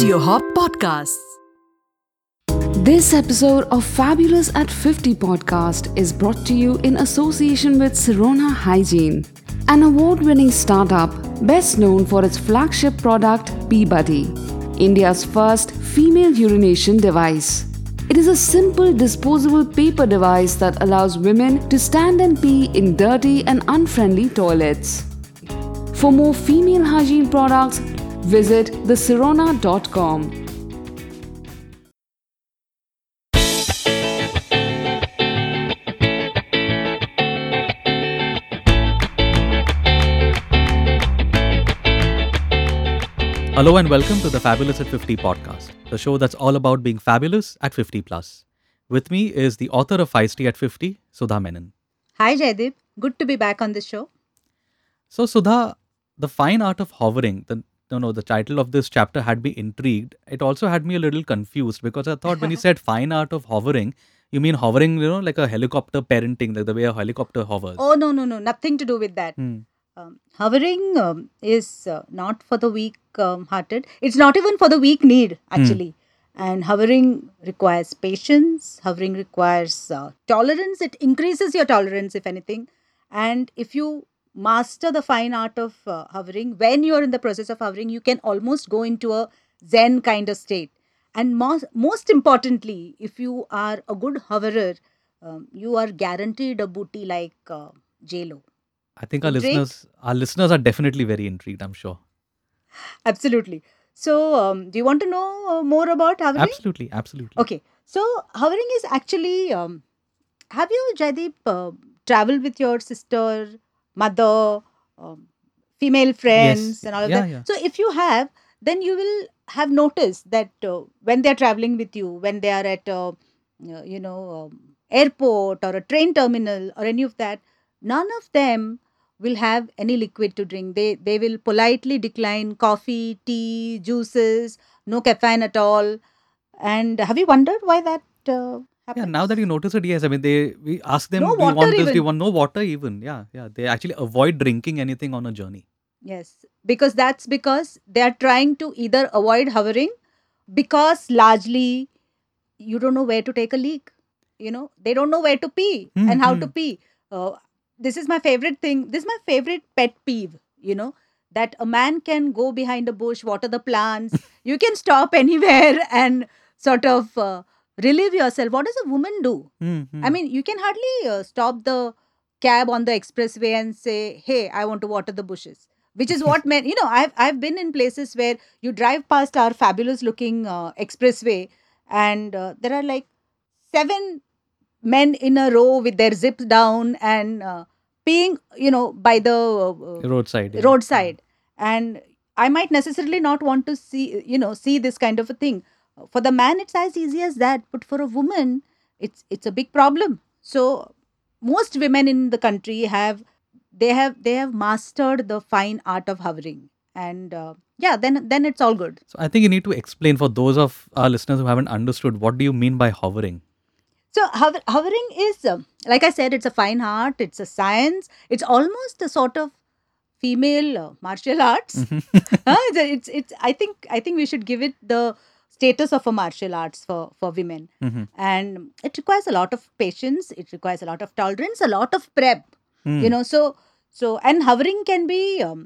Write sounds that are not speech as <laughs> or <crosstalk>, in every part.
Audio Hop Podcasts. This episode of Fabulous at 50 podcast is brought to you in association with Sirona Hygiene, an award winning startup best known for its flagship product, PeeBuddy, India's first female urination device. It is a simple disposable paper device that allows women to stand and pee in dirty and unfriendly toilets. For more female hygiene products, visit thesirona.com. Hello and welcome to the Fabulous at 50 podcast, the show that's all about being fabulous at 50 plus. With me is the author of Feisty at 50, Sudha Menon. Hi Jaydeep, good to be back on the show. So Sudha, the fine art of hovering, the no no, the title of this chapter had me intrigued. It also had me a little confused because I thought when you <laughs> said fine art of hovering, you mean hovering, you know, like a helicopter parenting, like the way a helicopter hovers. Oh no no no, nothing to do with that. Hmm. Um, hovering um, is uh, not for the weak-hearted. it's not even for the weak-kneed actually. And hovering requires patience. Hovering requires uh, tolerance. It increases your tolerance, if anything. And if you master the fine art of uh, hovering, when you're in the process of hovering, you can almost go into a Zen kind of state. And most, most importantly, if you are a good hoverer, um, you are guaranteed a booty like uh, JLo. I think our listeners our listeners are definitely very intrigued, I'm sure. Absolutely. So, um, do you want to know uh, more about hovering? Absolutely, absolutely. Okay. So, hovering is actually. Um, have you, Jaideep, uh, traveled with your sister, mother, um, female friends, and all of Yeah, that? yeah. So, if you have, then you will have noticed that uh, when they are traveling with you, when they are at, uh, uh, you know, um, airport or a train terminal or any of that, none of them will have any liquid to drink. They they will politely decline coffee, tea, juices, no caffeine at all. And have you wondered why that uh? Yeah, now that you notice it, yes. I mean, they we ask them, No do you want this? Do you even. want no water? Even, yeah, yeah. They actually avoid drinking anything on a journey. Yes, because that's because they are trying to either avoid hovering because largely you don't know where to take a leak. You know, they don't know where to pee and how to Mhm. pee. Uh, this is my favorite thing. This is my favorite pet peeve, you know, that a man can go behind a bush, water the plants. <laughs> you can stop anywhere and sort of uh, relieve yourself. What does a woman do? Mhm. I mean, you can hardly uh, stop the cab on the expressway and say, "Hey, I want to water the bushes," which is what <laughs> men. You know, I've I've been in places where you drive past our fabulous looking uh, expressway, and uh, there are like seven men in a row with their zips down and uh, peeing, you know, by the uh, roadside. yeah. roadside and i might necessarily not want to see you know see this kind of a thing for the man it's as easy as that but for a woman it's it's a big problem so most women in the country have they have they have mastered the fine art of hovering and uh, yeah then then it's all good So I think you need to explain for those of our listeners who haven't understood what do you mean by hovering. So hover- hovering is, um, like I said, it's a fine art. It's a science. It's almost a sort of female uh, martial arts. <laughs> Mhm. It's, it's it's. I think I think we should give it the status of a martial arts for for women, Mhm. and it requires a lot of patience. It requires a lot of tolerance, a lot of prep. Hmm. You know, so so and hovering can be um,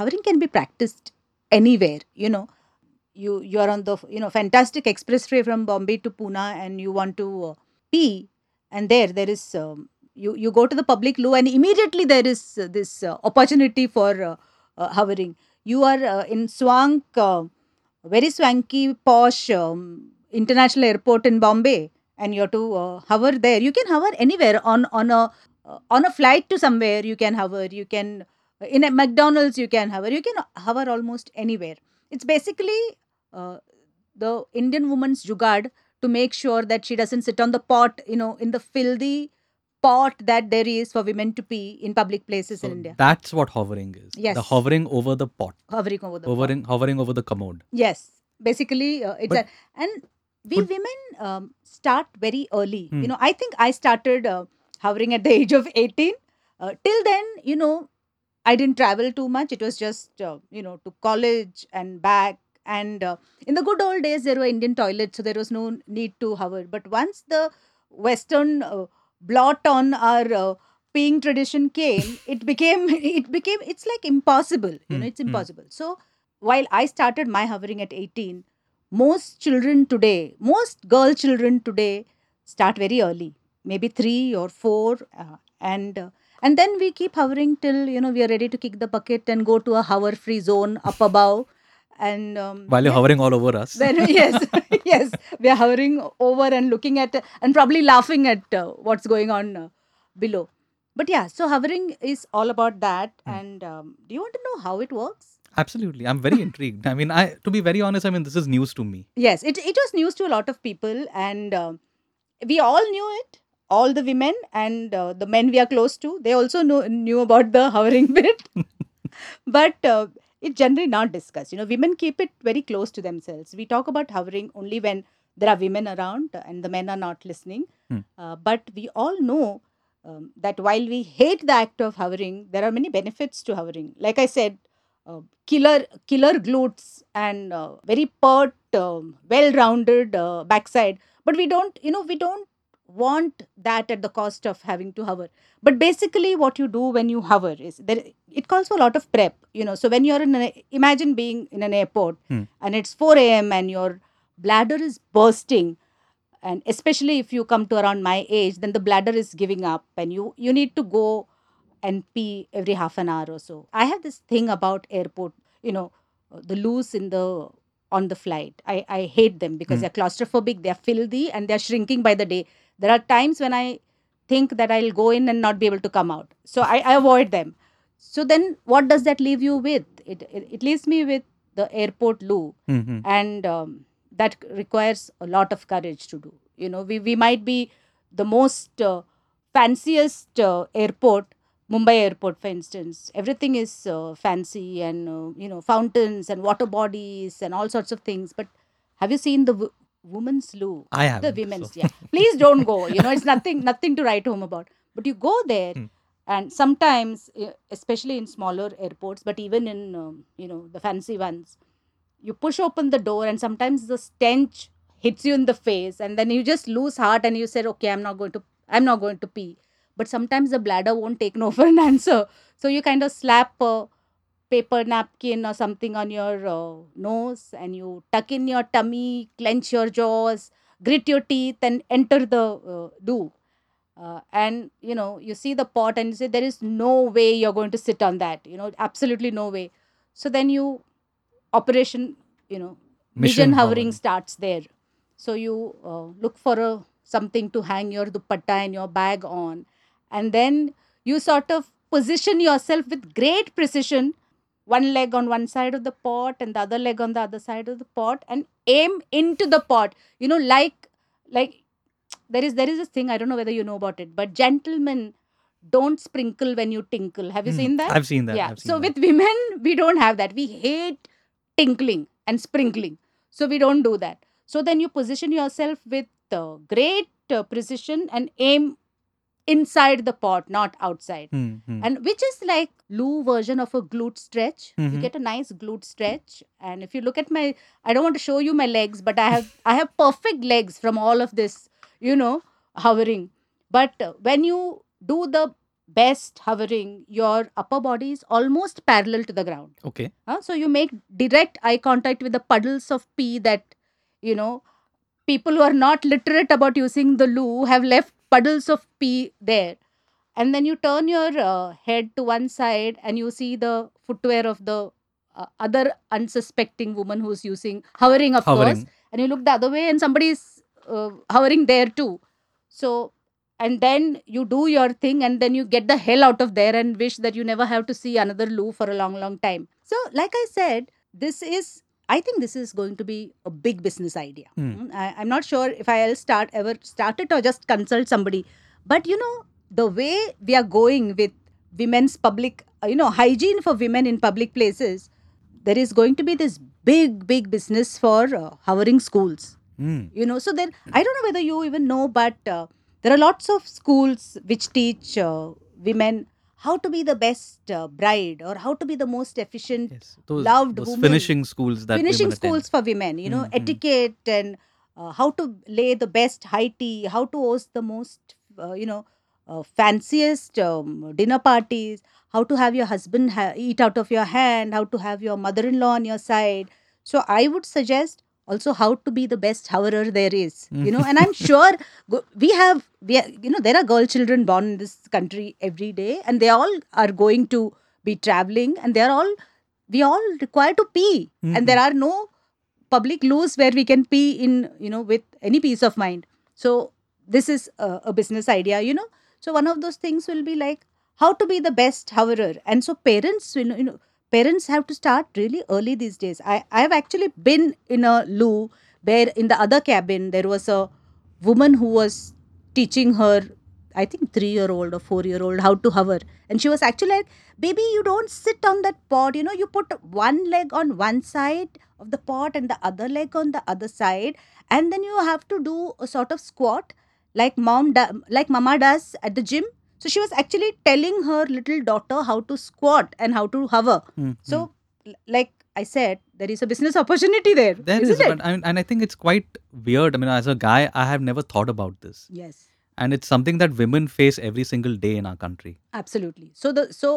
hovering can be practiced anywhere. You know, you you are on the you know fantastic expressway from Bombay to Pune, and you want to uh, pee, and there there is um, you you go to the public loo, and immediately there is uh, this uh, opportunity for uh, uh, hovering. You are uh, in Swank, very swanky, posh um, international airport in Bombay, and you have to uh, hover there. You can hover anywhere on on a uh, on a flight to somewhere. You can hover. You can in a McDonald's. You can hover. You can hover almost anywhere. It's basically uh, the Indian woman's jugad to make sure that she doesn't sit on the pot, you know, in the filthy pot that there is for women to pee in public places So in India. that's what hovering is. Yes. The hovering over the pot. Hovering over the pot. hovering hovering over the commode. Yes, basically, uh, it's But- a, and we but- women um, start very early. Hmm. You know, I think I started uh, hovering at the <laughs> age of 18. Uh, till then, you know, I didn't travel too much. It was just, uh, you know, to college and back and uh, in the good old days there were indian toilets so there was no need to hover but once the western uh, blot on our uh, peeing tradition came it became <laughs> it became it's like impossible you Hmm, know it's hmm. impossible so while i started my hovering at 18 most children today most girl children today start very early maybe 3 or 4 uh, and uh, and then we keep hovering till you know we are ready to kick the bucket and go to a hover free zone up above and um, While you're yeah, hovering all over us. <laughs> then yes <laughs> yes we are hovering over and looking at and probably laughing at uh, what's going on uh, below but yeah so hovering is all about that Hmm. and um, do you want to know how it works Absolutely. I'm very intrigued. I mean, I to be very honest, I mean, this is news to me. yes it, it was news to a lot of people and um we all knew it all the women and uh, the men we are close to they also know, knew about the hovering bit <laughs> but uh, it's generally not discussed. You know women keep it very close to themselves. We talk about hovering only when there are women around and the men are not listening. Hmm. uh, but we all know um, that while we hate the act of hovering there are many benefits to hovering. Like i said uh, killer killer glutes and uh, very pert um, well rounded uh, backside. But we don't you know we don't want that at the cost of having to hover. But basically what you do when you hover is there it calls for a lot of prep you know. So when you're in an imagine being in an airport Hmm. and it's 4 a.m and your bladder is bursting and especially if you come to around my age then the bladder is giving up and you you need to go and pee every half an hour or so. I have this thing about airport you know the loose in the on the flight. I i hate them because Hmm. they're claustrophobic they're filthy and they're shrinking by the day there are times when i think that i'll go in and not be able to come out. So i, I avoid them. So then what does that leave you with? It, it, it leaves me with the airport loo. Mhm. and um, that requires a lot of courage to do. You know we, we might be the most uh, fanciest uh, airport mumbai airport for instance. Everything is uh, fancy and uh, you know fountains and water bodies and all sorts of things. But have you seen the w- women's loo I the haven't. women's so- yeah please don't go you know it's <laughs> nothing nothing to write home about but you go there Hmm. and sometimes especially in smaller airports but even in um, you know the fancy ones you push open the door and sometimes the stench hits you in the face and then you just lose heart and you say okay i'm not going to i'm not going to pee but sometimes the bladder won't take no for an <laughs> answer so you kind of slap a paper napkin or something on your uh, nose and you tuck in your tummy clench your jaws grit your teeth and enter the uh, loo uh, and you know you see the pot and you say there is no way you're going to sit on that you know absolutely no way. So then you operation you know mission, Mission hovering starts there. So you uh, look for a something to hang your dupatta and your bag on and then you sort of position yourself with great precision one leg on one side of the pot and the other leg on the other side of the pot and aim into the pot you know like like there is there is this thing i don't know whether you know about it but gentlemen don't sprinkle when you tinkle have you Mhm. seen that I've seen that. yeah seen so that. with women we don't have that we hate tinkling and sprinkling so we don't do that so then you position yourself with uh, great uh, precision and aim inside the pot not outside hmm. and which is like loo version of a glute stretch you Mhm. get a nice glute stretch and if you look at my i don't want to show you my legs but i have i have perfect legs from all of this you know hovering but uh, when you do the best hovering your upper body is almost parallel to the ground okay. Huh? So you make direct eye contact with the puddles of pee that, you know, people who are not literate about using the loo have left puddles of pee there. And then you turn your uh, head to one side and you see the footwear of the uh, other unsuspecting woman who's using, hovering, of course. And you look the other way and somebody is uh, hovering there too. So, and then you do your thing and then you get the hell out of there and wish that you never have to see another loo for a long, long time. So, like I said, this is, I think this is going to be a big business idea. Mm, I, I'm not sure if I'll start ever start it or just consult somebody. But you know, the way we are going with women's public, uh, you know, hygiene for women in public places, there is going to be this big, big business for uh, hovering schools Hmm. you know so then i don't know whether you even know but uh, there are lots of schools which teach uh, women how to be the best uh, bride or how to be the most efficient Yes. Those, loved those woman. finishing schools that finishing women attend. schools for women you know Mm, mm. etiquette and uh, how to lay the best high tea how to host the most uh, you know uh, fanciest um, dinner parties how to have your husband ha- eat out of your hand how to have your mother-in-law on your side. So i would suggest also how to be the best hoverer there is you know and i'm sure <laughs> go- we have we are, you know there are girl children born in this country every day and they all are going to be traveling and they're all we all require to pee and there are no public loos where we can pee in you know with any peace of mind. So this is a, a business idea you know so one of those things will be like how to be the best hoverer and so parents you know, you know parents have to start really early these days i i have actually been in a loo where in the other cabin there was a woman who was teaching her I think three year old or four year old how to hover. And she was actually like, Baby, you don't sit on that pot. You know, you put one leg on one side of the pot and the other leg on the other side. And then you have to do a sort of squat like mom do- like mama does at the gym. So she was actually telling her little daughter how to squat and how to hover. Mm, So, like I said, there is a business opportunity there. There isn't is, it? I mean, and I think it's quite weird. I mean, as a guy, I have never thought about this, yes. and it's something that women face every single day in our country. absolutely so the so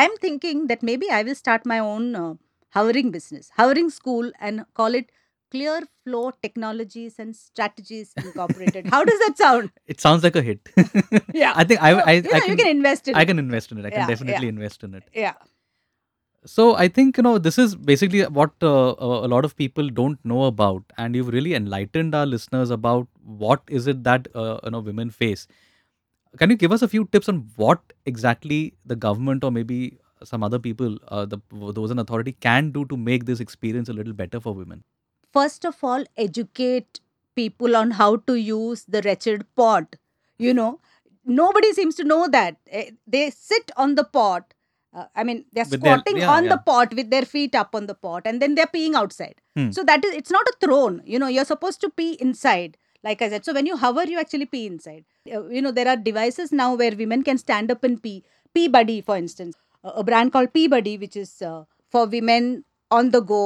i'm thinking that maybe i will start my own uh, hovering business hovering school and call it clear flow technologies and strategies incorporated how does that sound <laughs> It sounds like a hit. <laughs> Yeah. I think I, So, I, you, know, I, can, you can invest in it. I it. can invest in it. I can Yeah, definitely invest in it. yeah So I think you know this is basically what uh, a a lot of people don't know about, and you've really enlightened our listeners about what is it that uh, you know women face. Can you give us a few tips on what exactly the government or maybe some other people, uh, the those in authority, can do to make this experience a little better for women? First of all educate people on how to use the wretched pot you know. Nobody seems to know that. Eh, they sit on the pot uh, i mean they're With their- squatting yeah, on the pot with their feet up on the pot and then they're peeing outside. Hmm. so that is it's not a throne you know you're supposed to pee inside like i said. So when you hover you actually pee inside. Uh, you know there are devices now where women can stand up and pee. Pee buddy for instance a a brand called PeeBuddy which is uh, for women on the go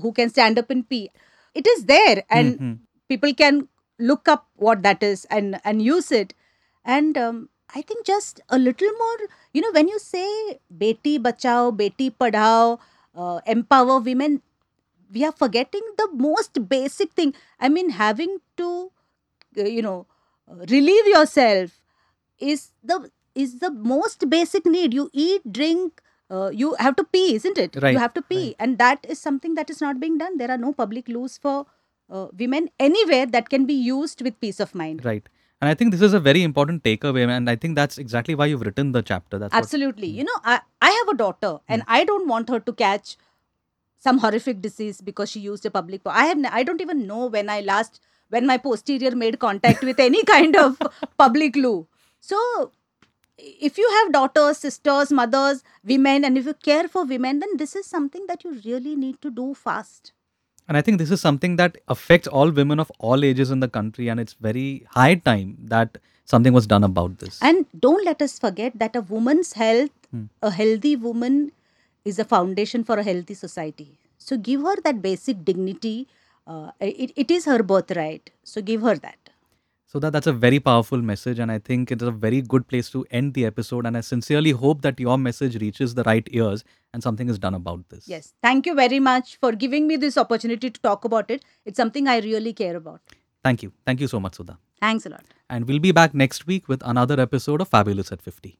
who can stand up and pee. It is there and Mhm. people can look up what that is and and use it. And um, i think just a little more you know when you say beti bachao beti padhao uh, empower women we are forgetting the most basic thing. I mean having to uh, you know relieve yourself is the is the most basic need. You eat drink uh, you have to pee isn't it? Right, you have to pee. Right. and that is something that is not being done. There are no public loos for uh, women anywhere that can be used with peace of mind. Right. And I think this is a very important takeaway, and I think that's exactly why you've written the chapter. That's what- absolutely. You know i i have a daughter and i don't want her to catch some horrific disease because she used a public po- i have n- i don't even know when i last when my posterior made contact with any kind of <laughs> public loo so if you have daughters sisters mothers women and if you care for women then this is something that you really need to do fast And I think this is something that affects all women of all ages in the country, and it's very high time that something was done about this. And don't let us forget that a woman's health, Hmm. a healthy woman, is a foundation for a healthy society. So give her that basic dignity. Uh, it, it is her birthright. So give her that. So that that's a very powerful message, and I think it's a very good place to end the episode. And I sincerely hope that your message reaches the right ears and something is done about this. Yes. Thank you very much for giving me this opportunity to talk about it. It's something I really care about. Thank you. Thank you so much, Sudha. Thanks a lot. And we'll be back next week with another episode of Fabulous at 50.